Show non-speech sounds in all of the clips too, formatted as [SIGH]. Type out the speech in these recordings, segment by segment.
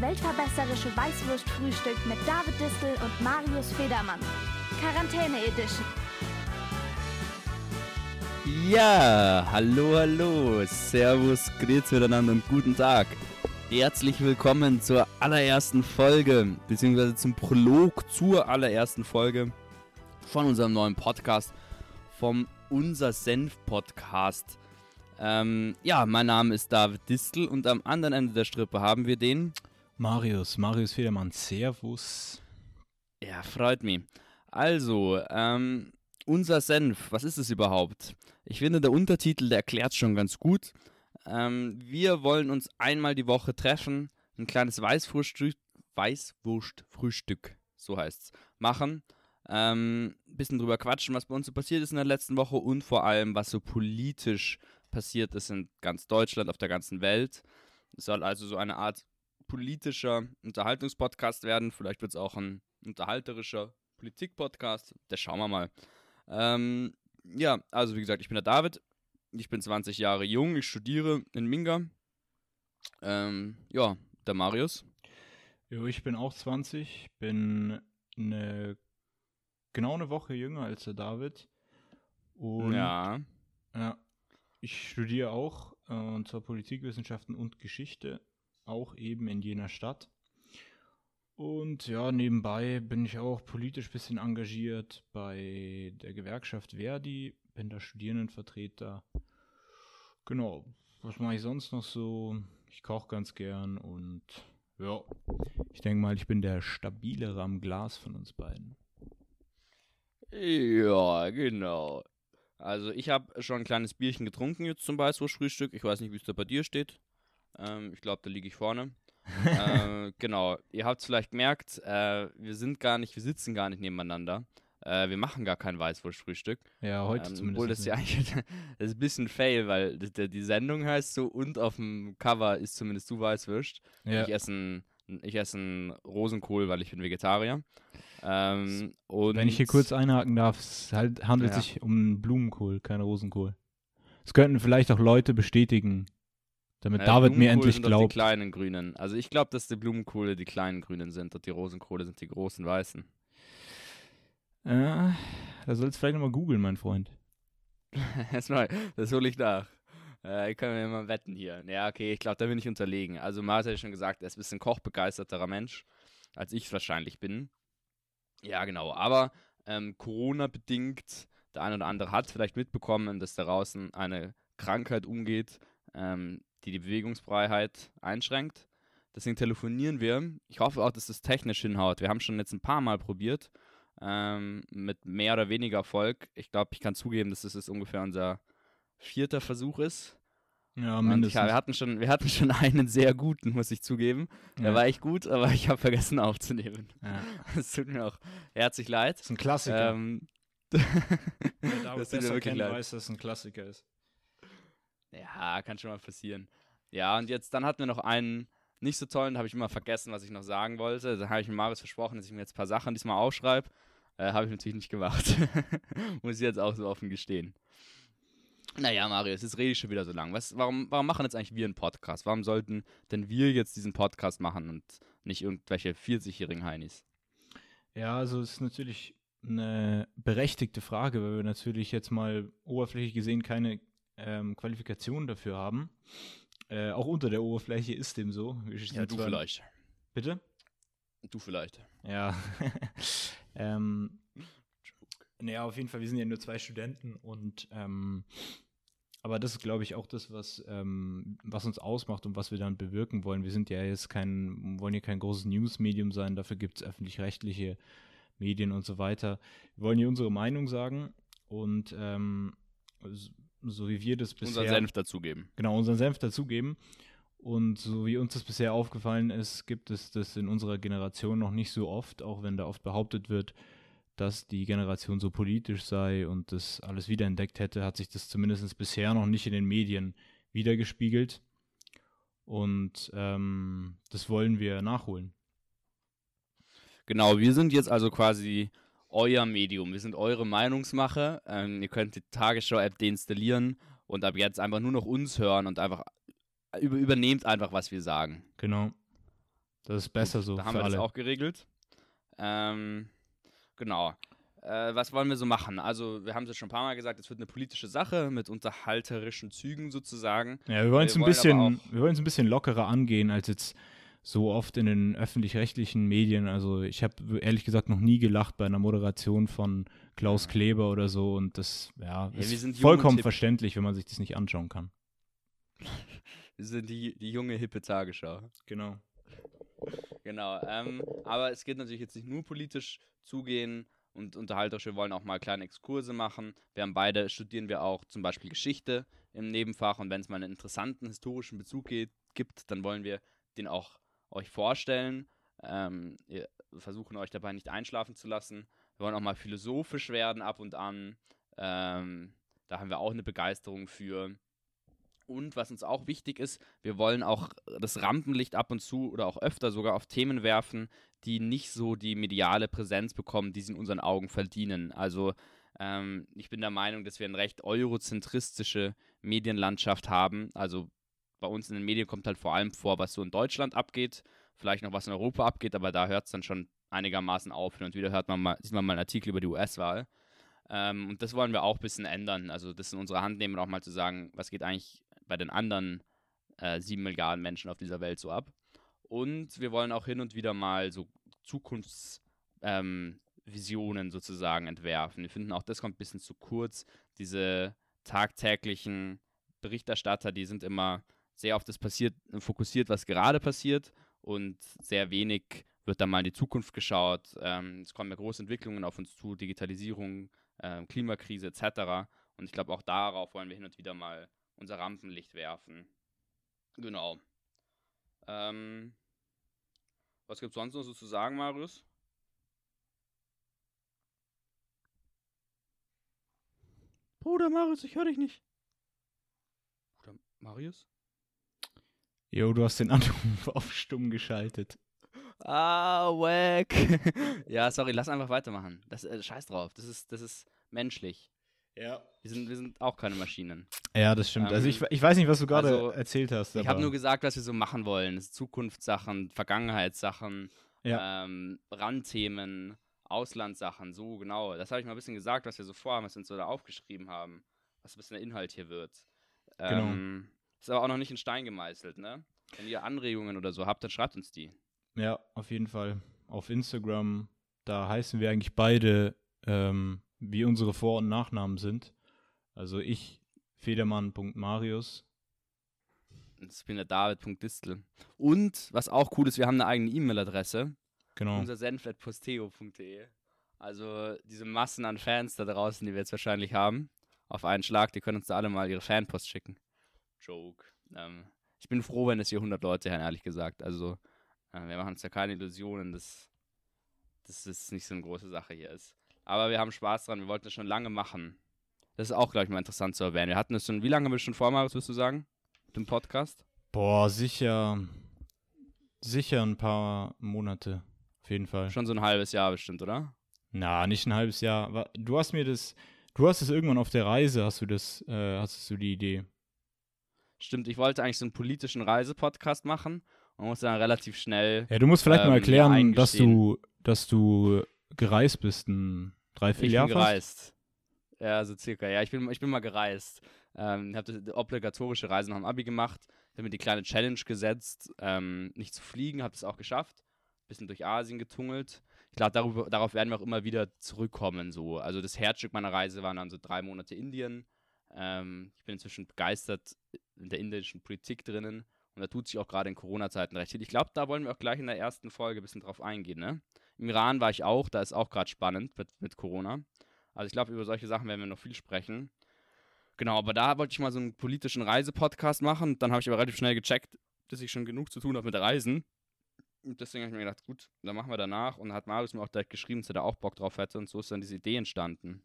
weltverbesserische Weißwurstfrühstück mit David Distel und Marius Federmann. Quarantäne Edition. Ja, hallo, hallo, servus, grüezi miteinander und guten Tag. Herzlich willkommen zur allerersten Folge, beziehungsweise zum Prolog zur allerersten Folge von unserem neuen Podcast, vom Unser Senf Podcast. Ähm, ja, mein Name ist David Distel und am anderen Ende der Strippe haben wir den Marius, Marius Federmann, Servus. Ja, freut mich. Also, ähm, unser Senf, was ist es überhaupt? Ich finde, der Untertitel, der erklärt schon ganz gut. Ähm, wir wollen uns einmal die Woche treffen, ein kleines Weißwurstfrühstück, Weißwurstfrühstück, so heißt's, machen. Ähm, bisschen drüber quatschen, was bei uns so passiert ist in der letzten Woche und vor allem, was so politisch passiert ist in ganz Deutschland, auf der ganzen Welt. Es soll also so eine Art politischer Unterhaltungspodcast werden. Vielleicht wird es auch ein unterhalterischer Politik-Podcast. Das schauen wir mal. Ähm, ja, also wie gesagt, ich bin der David. Ich bin 20 Jahre jung. Ich studiere in Minga. Ähm, ja, der Marius. Jo, ich bin auch 20. Bin eine, genau eine Woche jünger als der David. Und ja. ja ich studiere auch, äh, und zwar Politikwissenschaften und Geschichte, auch eben in jener Stadt. Und ja, nebenbei bin ich auch politisch ein bisschen engagiert bei der Gewerkschaft Verdi, bin da Studierendenvertreter. Genau, was mache ich sonst noch so? Ich koche ganz gern und ja, ich denke mal, ich bin der stabilere am Glas von uns beiden. Ja, genau. Also ich habe schon ein kleines Bierchen getrunken jetzt zum Weißwurstfrühstück. Ich weiß nicht, wie es da bei dir steht. Ähm, ich glaube, da liege ich vorne. [LAUGHS] äh, genau, ihr habt es vielleicht gemerkt, äh, wir sind gar nicht, wir sitzen gar nicht nebeneinander. Äh, wir machen gar kein Weißwurstfrühstück. Ja, heute ähm, zumindest. Obwohl das ja eigentlich [LAUGHS] das ist ein bisschen fail, weil die, die Sendung heißt so und auf dem Cover ist zumindest du Weißwurst. Ja. Ich esse ein ich esse einen Rosenkohl, weil ich bin Vegetarier. Ähm, Wenn ich hier kurz einhaken darf, es halt, handelt ja. sich um Blumenkohl, kein Rosenkohl. Es könnten vielleicht auch Leute bestätigen, damit ja, David mir endlich glaubt. die kleinen Grünen. Also ich glaube, dass die Blumenkohle die kleinen Grünen sind und die Rosenkohle sind die großen Weißen. Ja, da sollst du vielleicht nochmal googeln, mein Freund. [LAUGHS] Erstmal, das hole ich nach. Äh, können wir mal wetten hier. Ja, okay, ich glaube, da bin ich unterlegen. Also, Mars hat schon gesagt, er ist ein bisschen kochbegeisterterer Mensch, als ich wahrscheinlich bin. Ja, genau. Aber ähm, Corona-bedingt, der eine oder andere hat vielleicht mitbekommen, dass da draußen eine Krankheit umgeht, ähm, die die Bewegungsfreiheit einschränkt. Deswegen telefonieren wir. Ich hoffe auch, dass das technisch hinhaut. Wir haben schon jetzt ein paar Mal probiert. Ähm, mit mehr oder weniger Erfolg. Ich glaube, ich kann zugeben, dass das ist ungefähr unser vierter Versuch ist. Ja, mindestens. Ja, wir, hatten schon, wir hatten schon [LAUGHS] einen sehr guten, muss ich zugeben. Der ja. war echt gut, aber ich habe vergessen aufzunehmen. Ja. [LAUGHS] Es tut mir auch herzlich leid. Das ist ein Klassiker. Ähm, [LAUGHS] Wer besser kennt, leid. weiß, dass es ein Klassiker ist. Ja, kann schon mal passieren. Ja, und jetzt, dann hatten wir noch einen nicht so tollen, da habe ich immer vergessen, was ich noch sagen wollte. Da habe ich mir Marius versprochen, dass ich mir jetzt ein paar Sachen diesmal aufschreibe. Äh, habe ich natürlich nicht gemacht. [LAUGHS] muss ich jetzt auch so offen gestehen. Naja, Marius, jetzt rede ich schon wieder so lang. Was, warum, warum machen jetzt eigentlich wir einen Podcast? Warum sollten denn wir jetzt diesen Podcast machen und nicht irgendwelche 40-jährigen Heinis? Ja, also es ist natürlich eine berechtigte Frage, weil wir natürlich jetzt mal oberflächlich gesehen keine ähm, Qualifikation dafür haben. Äh, auch unter der Oberfläche ist dem so. ja, du vielleicht. Bitte? Du vielleicht. Ja. [LAUGHS] ähm, naja, auf jeden Fall, wir sind ja nur zwei Studenten und ähm, aber das ist, glaube ich, auch das, was, ähm, was uns ausmacht und was wir dann bewirken wollen. Wir sind ja jetzt kein, wollen ja kein großes News-Medium sein, dafür gibt es öffentlich-rechtliche Medien und so weiter. Wir wollen hier unsere Meinung sagen und ähm, so wie wir das bisher. Unseren Senf dazugeben. Genau, unseren Senf dazugeben. Und so wie uns das bisher aufgefallen ist, gibt es das in unserer Generation noch nicht so oft, auch wenn da oft behauptet wird, dass die Generation so politisch sei und das alles wiederentdeckt hätte, hat sich das zumindest bisher noch nicht in den Medien wiedergespiegelt. Und ähm, das wollen wir nachholen. Genau, wir sind jetzt also quasi euer Medium. Wir sind eure Meinungsmache. Ähm, ihr könnt die Tagesschau-App deinstallieren und ab jetzt einfach nur noch uns hören und einfach über, übernehmt einfach, was wir sagen. Genau. Das ist besser so Da haben wir alle. das auch geregelt. Ähm, genau. Äh, was wollen wir so machen? Also, wir haben es jetzt schon ein paar Mal gesagt, es wird eine politische Sache mit unterhalterischen Zügen sozusagen. Ja, wir wollen es Wir ein wollen aber bisschen, wir wollen es ein bisschen lockerer angehen als jetzt so oft in den öffentlich-rechtlichen Medien. Also ich habe ehrlich gesagt noch nie gelacht bei einer Moderation von Klaus Kleber oder so und das ja, wir ist vollkommen verständlich, wenn man sich das nicht anschauen kann. Wir sind die, die junge, hippe Tagesschau. Genau. Genau. Ähm, aber es geht natürlich jetzt nicht nur politisch zugehen und unterhalterisch. Wir wollen auch mal kleine Exkurse machen. Wir haben beide, studieren wir auch zum Beispiel Geschichte im Nebenfach und wenn es mal einen interessanten historischen Bezug geht, gibt, dann wollen wir den auch euch vorstellen. Ähm, wir versuchen euch dabei nicht einschlafen zu lassen. Wir wollen auch mal philosophisch werden ab und an. Ähm, da haben wir auch eine Begeisterung für. Und was uns auch wichtig ist, wir wollen auch das Rampenlicht ab und zu oder auch öfter sogar auf Themen werfen, die nicht so die mediale Präsenz bekommen, die sie in unseren Augen verdienen. Also ähm, ich bin der Meinung, dass wir eine recht eurozentristische Medienlandschaft haben. Also bei uns in den Medien kommt halt vor allem vor, was so in Deutschland abgeht, vielleicht noch was in Europa abgeht, aber da hört es dann schon einigermaßen auf. Hin und wieder hört man mal, sieht man mal einen Artikel über die US-Wahl. Ähm, und das wollen wir auch ein bisschen ändern. Also das in unsere Hand nehmen und auch mal zu sagen, was geht eigentlich bei den anderen äh, sieben Milliarden Menschen auf dieser Welt so ab. Und wir wollen auch hin und wieder mal so Zukunftsvisionen ähm, sozusagen entwerfen. Wir finden auch, das kommt ein bisschen zu kurz. Diese tagtäglichen Berichterstatter, die sind immer sehr auf das passiert, fokussiert, was gerade passiert und sehr wenig wird dann mal in die Zukunft geschaut. Ähm, es kommen ja große Entwicklungen auf uns zu, Digitalisierung, ähm, Klimakrise etc. Und ich glaube, auch darauf wollen wir hin und wieder mal unser Rampenlicht werfen. Genau. Ähm, was gibt es sonst noch so zu sagen, Marius? Bruder Marius, ich höre dich nicht. Bruder Marius? Jo, du hast den Anruf [LAUGHS] auf stumm geschaltet. Ah, wack. [LAUGHS] ja, sorry, lass einfach weitermachen. Das, äh, scheiß drauf. Das ist, das ist menschlich. Ja. Wir sind, wir sind auch keine Maschinen. Ja, das stimmt. also Ähm, ich, ich weiß nicht, was du gerade also, erzählt hast. Ich habe nur gesagt, was wir so machen wollen. Zukunftssachen, Vergangenheitssachen, Ja. ähm, Randthemen, Auslandssachen, so genau. Das habe ich mal ein bisschen gesagt, was wir so vorhaben, was wir uns so da aufgeschrieben haben, was ein bisschen der Inhalt hier wird. Genau. Ist aber auch noch nicht in Stein gemeißelt, ne? Wenn ihr Anregungen oder so habt, dann schreibt uns die. Ja, auf jeden Fall. Auf Instagram, da heißen wir eigentlich beide, ähm, wie unsere Vor- und Nachnamen sind. Also ich, Federmann.marius. Ich bin der David.distel. Und, was auch cool ist, wir haben eine eigene E-Mail-Adresse. Genau. Unser senf.posteo.de. Also diese Massen an Fans da draußen, die wir jetzt wahrscheinlich haben, auf einen Schlag, die können uns da alle mal ihre Fanpost schicken. Joke. Ähm, ich bin froh, wenn es hier 100 Leute hören, ehrlich gesagt. Also äh, wir machen uns ja keine Illusionen, dass, dass das nicht so eine große Sache hier ist. Aber wir haben Spaß dran, wir wollten das schon lange machen. Das ist auch, glaube ich, mal interessant zu erwähnen. Wir hatten das schon, wie lange haben wir schon vor, Marius, würdest du sagen? Mit dem Podcast? Boah, sicher, sicher ein paar Monate. Auf jeden Fall. Schon so ein halbes Jahr bestimmt, oder? Na, nicht ein halbes Jahr. Du hast mir das, du hast es irgendwann auf der Reise, hast du das, äh, hast du die Idee. Stimmt, ich wollte eigentlich so einen politischen Reisepodcast machen und musste dann relativ schnell. Ja, du musst vielleicht Ähm, mal erklären, dass du, dass du gereist bist ein Ich Dreivierteljahr bin fast. gereist. Ja, so circa. Ja, ich bin, ich bin mal gereist. Ähm, habe die obligatorische Reise nach dem Abi gemacht. Habe mir die kleine Challenge gesetzt, ähm, nicht zu fliegen, habe es auch geschafft. Bisschen durch Asien getungelt. Ich glaube, darauf werden wir auch immer wieder zurückkommen. So. Also das Herzstück meiner Reise waren dann so drei Monate Indien. Ähm, ich bin inzwischen begeistert in der indischen Politik drinnen. Und da tut sich auch gerade in Corona-Zeiten recht viel. Ich glaube, da wollen wir auch gleich in der ersten Folge ein bisschen drauf eingehen. Ne? Im Iran war ich auch, da ist auch gerade spannend mit, mit Corona. Also ich glaube, über solche Sachen werden wir noch viel sprechen. Genau, aber da wollte ich mal so einen politischen Reisepodcast machen. Dann habe ich aber relativ schnell gecheckt, dass ich schon genug zu tun habe mit Reisen. Und deswegen habe ich mir gedacht, gut, dann machen wir danach. Und hat Marius mir auch direkt geschrieben, dass er da auch Bock drauf hätte. Und so ist dann diese Idee entstanden.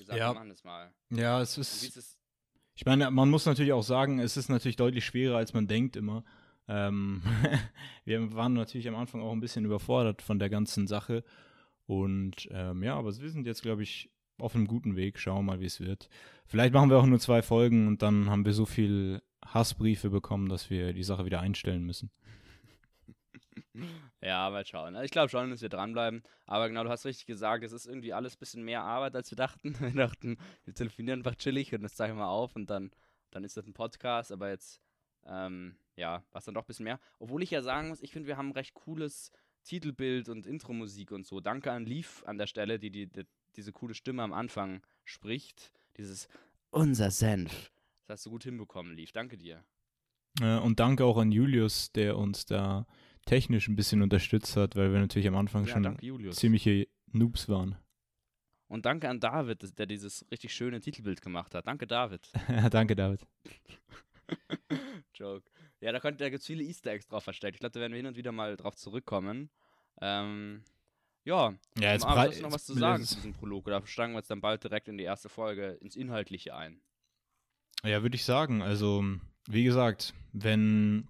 Wir sagen, Ja. wir machen das mal. Ja, es ist, ich meine, man muss natürlich auch sagen, es ist natürlich deutlich schwerer, als man denkt immer. Ähm, [LAUGHS] wir waren natürlich am Anfang auch ein bisschen überfordert von der ganzen Sache. Und ähm, ja, aber wir sind jetzt, glaube ich, auf einem guten Weg. Schauen wir mal, wie es wird. Vielleicht machen wir auch nur zwei Folgen und dann haben wir so viel Hassbriefe bekommen, dass wir die Sache wieder einstellen müssen. Ja, mal schauen. Ich glaube schon, dass wir dranbleiben. Aber genau, du hast richtig gesagt, es ist irgendwie alles ein bisschen mehr Arbeit, als wir dachten. [LAUGHS] Wir dachten, wir telefonieren einfach chillig und das zeigen wir auf und dann, dann ist das ein Podcast. Aber jetzt, ähm, ja, war es dann doch ein bisschen mehr. Obwohl ich ja sagen muss, ich finde, wir haben ein recht cooles Titelbild und Intro-Musik und so. Danke an Leaf an der Stelle, die, die, die diese coole Stimme am Anfang spricht. Dieses Unser Senf. Das hast du gut hinbekommen, Leaf. Danke dir. Äh, und danke auch an Julius, der uns da technisch ein bisschen unterstützt hat, weil wir natürlich am Anfang Ja, schon ziemliche Noobs waren. Und danke an David, der dieses richtig schöne Titelbild gemacht hat. Danke, David. [LAUGHS] danke, David. [LAUGHS] Joke. Ja, da, könnt, da gibt es viele Easter Eggs drauf versteckt. Ich glaube, da werden wir hin und wieder mal drauf zurückkommen. Ähm, ja, Ja, jetzt brei- hast du noch was zu sagen zu diesem Prolog? Oder steigen wir jetzt dann bald direkt in die erste Folge, ins Inhaltliche ein? Ja, würde ich sagen. Also, wie gesagt, wenn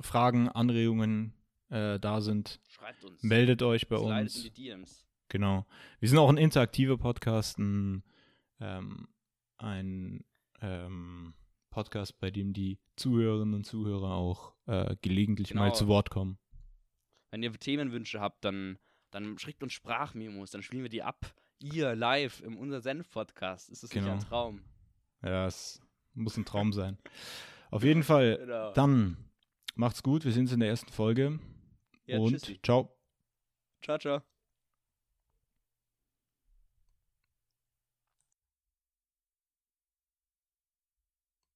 Fragen, Anregungen äh, da sind, Schreibt uns. meldet euch bei Slidet uns. in die DMs. Genau. Wir sind auch ein interaktiver Podcast, ein, ähm, ein ähm, Podcast, bei dem die Zuhörerinnen und Zuhörer auch äh, gelegentlich mal Genau. zu Wort kommen. Wenn ihr Themenwünsche habt, dann, dann schickt uns Sprachmemos, dann spielen wir die ab. Ihr live im Unser Senf-Podcast. Ist das nicht Genau. ein Traum? Ja, es muss ein Traum sein. Auf jeden Fall, [LAUGHS] Genau. dann macht's gut. Wir sind in der ersten Folge. Ja, und tschüssi. ciao. Ciao, ciao.